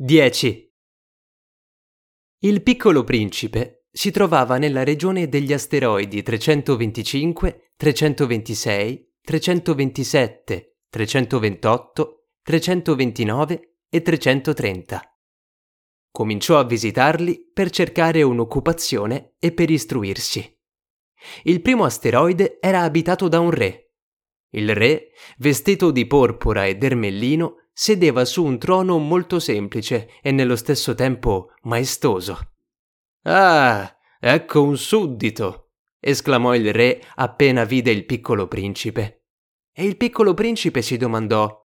10. Il piccolo principe si trovava nella regione degli asteroidi 325, 326, 327, 328, 329 e 330. Cominciò a visitarli per cercare un'occupazione e per istruirsi. Il primo asteroide era abitato da un re. Il re, vestito di porpora ed ermellino, sedeva su un trono molto semplice e nello stesso tempo maestoso. Ah, ecco un suddito! esclamò il re appena vide il piccolo principe. E il piccolo principe si domandò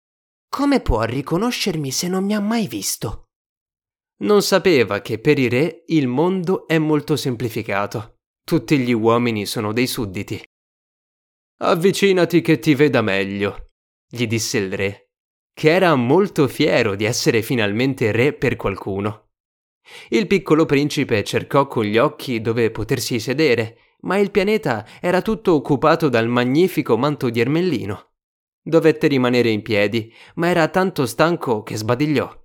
Come può riconoscermi se non mi ha mai visto? Non sapeva che per i re il mondo è molto semplificato. Tutti gli uomini sono dei sudditi. Avvicinati che ti veda meglio, gli disse il re che era molto fiero di essere finalmente re per qualcuno. Il piccolo principe cercò con gli occhi dove potersi sedere, ma il pianeta era tutto occupato dal magnifico manto di Ermellino. Dovette rimanere in piedi, ma era tanto stanco che sbadigliò.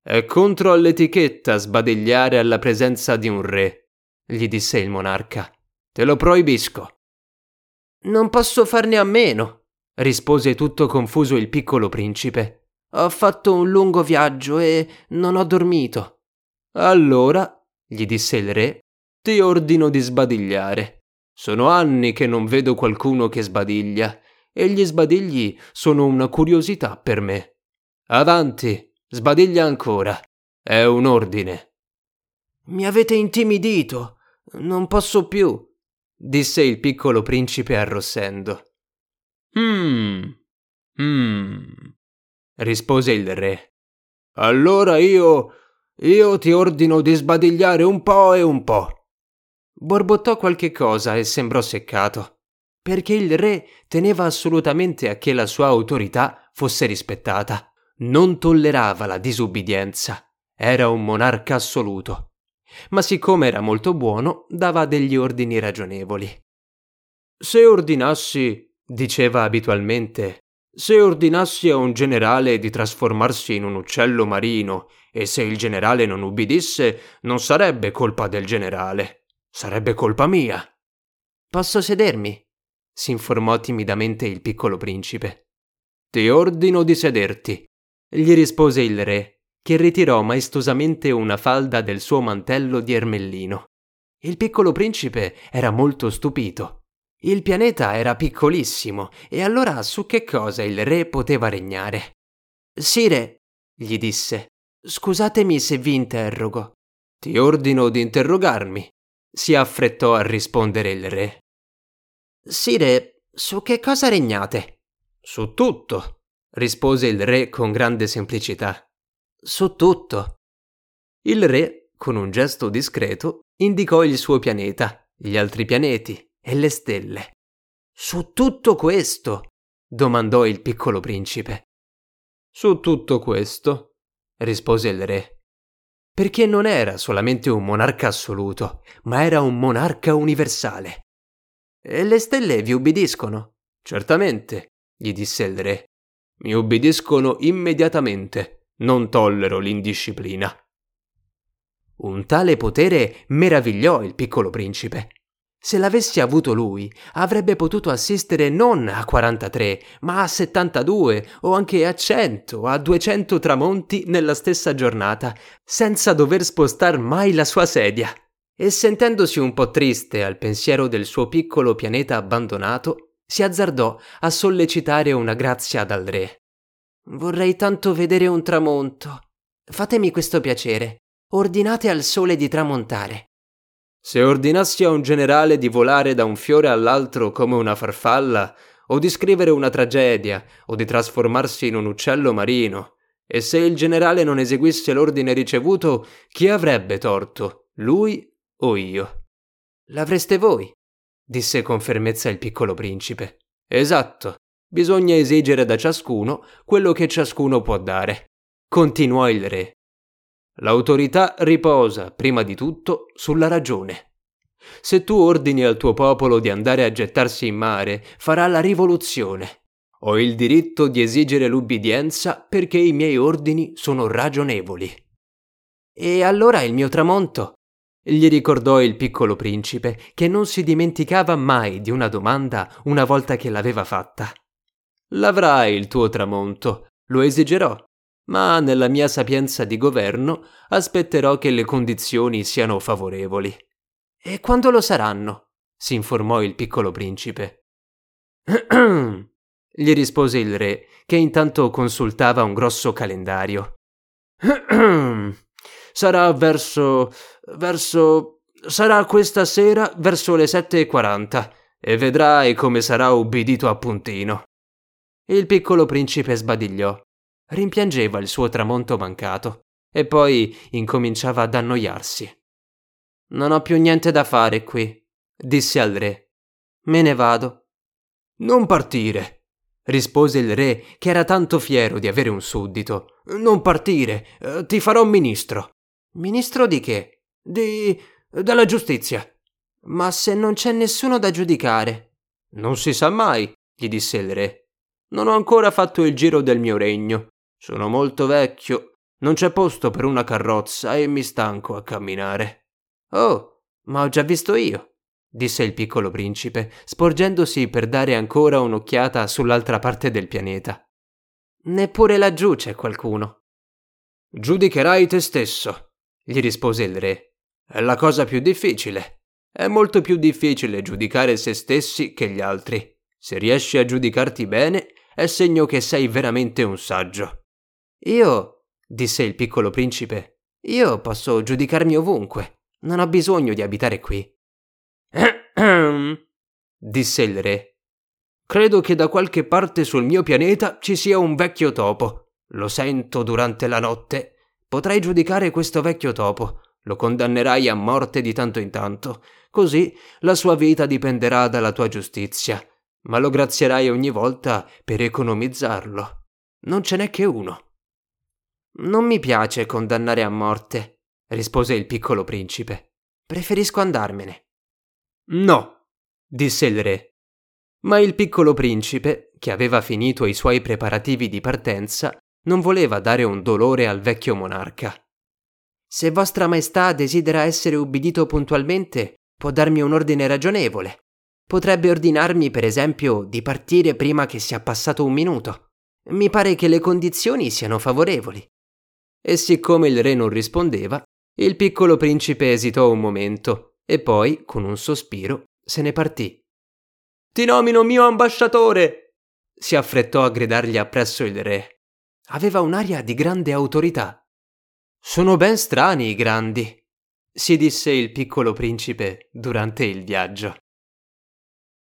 È contro all'etichetta sbadigliare alla presenza di un re, gli disse il monarca. Te lo proibisco. Non posso farne a meno, rispose tutto confuso il piccolo principe. Ho fatto un lungo viaggio e non ho dormito. Allora, gli disse il re, ti ordino di sbadigliare. Sono anni che non vedo qualcuno che sbadiglia, e gli sbadigli sono una curiosità per me. Avanti, sbadiglia ancora. È un ordine. Mi avete intimidito. Non posso più, disse il piccolo principe arrossendo. Hmm. Hmm. rispose il re. Allora io. io ti ordino di sbadigliare un po' e un po'. Borbottò qualche cosa e sembrò seccato, perché il re teneva assolutamente a che la sua autorità fosse rispettata. Non tollerava la disubbidienza. Era un monarca assoluto. Ma siccome era molto buono, dava degli ordini ragionevoli. Se ordinassi diceva abitualmente se ordinassi a un generale di trasformarsi in un uccello marino e se il generale non ubbidisse, non sarebbe colpa del generale, sarebbe colpa mia. Posso sedermi? si informò timidamente il piccolo principe. Ti ordino di sederti, gli rispose il re, che ritirò maestosamente una falda del suo mantello di ermellino. Il piccolo principe era molto stupito. Il pianeta era piccolissimo, e allora su che cosa il re poteva regnare? Sire, gli disse, scusatemi se vi interrogo. Ti ordino di interrogarmi, si affrettò a rispondere il re. Sire, su che cosa regnate? Su tutto, rispose il re con grande semplicità. Su tutto. Il re, con un gesto discreto, indicò il suo pianeta, gli altri pianeti, e le stelle. Su tutto questo? domandò il piccolo principe. Su tutto questo, rispose il re. Perché non era solamente un monarca assoluto, ma era un monarca universale. E le stelle vi ubbidiscono? Certamente, gli disse il re. Mi ubbidiscono immediatamente. Non tollero l'indisciplina. Un tale potere meravigliò il piccolo principe. Se l'avessi avuto lui, avrebbe potuto assistere non a 43, ma a 72 o anche a 100, a 200 tramonti nella stessa giornata, senza dover spostar mai la sua sedia. E sentendosi un po' triste al pensiero del suo piccolo pianeta abbandonato, si azzardò a sollecitare una grazia dal re. Vorrei tanto vedere un tramonto. Fatemi questo piacere. Ordinate al sole di tramontare. Se ordinassi a un generale di volare da un fiore all'altro come una farfalla, o di scrivere una tragedia, o di trasformarsi in un uccello marino, e se il generale non eseguisse l'ordine ricevuto, chi avrebbe torto, lui o io? L'avreste voi, disse con fermezza il piccolo principe. Esatto, bisogna esigere da ciascuno quello che ciascuno può dare, continuò il re. L'autorità riposa, prima di tutto, sulla ragione. Se tu ordini al tuo popolo di andare a gettarsi in mare, farà la rivoluzione. Ho il diritto di esigere l'ubbidienza perché i miei ordini sono ragionevoli. E allora il mio tramonto? Gli ricordò il piccolo principe che non si dimenticava mai di una domanda una volta che l'aveva fatta. L'avrai il tuo tramonto, lo esigerò, ma nella mia sapienza di governo aspetterò che le condizioni siano favorevoli. E quando lo saranno? si informò il piccolo principe. gli rispose il re, che intanto consultava un grosso calendario. Sarà verso. verso. sarà questa sera verso le sette e quaranta, e vedrai come sarà ubbidito a puntino. Il piccolo principe sbadigliò. Rimpiangeva il suo tramonto mancato, e poi incominciava ad annoiarsi. Non ho più niente da fare qui, disse al re. Me ne vado. Non partire, rispose il re, che era tanto fiero di avere un suddito. Non partire, eh, ti farò ministro. Ministro di che? Di. della giustizia. Ma se non c'è nessuno da giudicare. Non si sa mai, gli disse il re. Non ho ancora fatto il giro del mio regno. Sono molto vecchio. Non c'è posto per una carrozza e mi stanco a camminare. Oh, ma ho già visto io, disse il piccolo principe, sporgendosi per dare ancora un'occhiata sull'altra parte del pianeta. Neppure laggiù c'è qualcuno. Giudicherai te stesso, gli rispose il re. È la cosa più difficile. È molto più difficile giudicare se stessi che gli altri. Se riesci a giudicarti bene, è segno che sei veramente un saggio. Io, disse il piccolo principe, io posso giudicarmi ovunque. Non ho bisogno di abitare qui. disse il re. Credo che da qualche parte sul mio pianeta ci sia un vecchio topo. Lo sento durante la notte. Potrai giudicare questo vecchio topo. Lo condannerai a morte di tanto in tanto. Così la sua vita dipenderà dalla tua giustizia. Ma lo grazierai ogni volta per economizzarlo. Non ce n'è che uno. Non mi piace condannare a morte, rispose il piccolo principe. Preferisco andarmene. No, disse il re. Ma il piccolo principe, che aveva finito i suoi preparativi di partenza, non voleva dare un dolore al vecchio monarca. Se vostra maestà desidera essere ubbidito puntualmente, può darmi un ordine ragionevole. Potrebbe ordinarmi, per esempio, di partire prima che sia passato un minuto. Mi pare che le condizioni siano favorevoli. E siccome il re non rispondeva, il piccolo principe esitò un momento e poi, con un sospiro, se ne partì. Ti nomino mio ambasciatore! si affrettò a gridargli appresso il re. Aveva un'aria di grande autorità. Sono ben strani i grandi, si disse il piccolo principe durante il viaggio.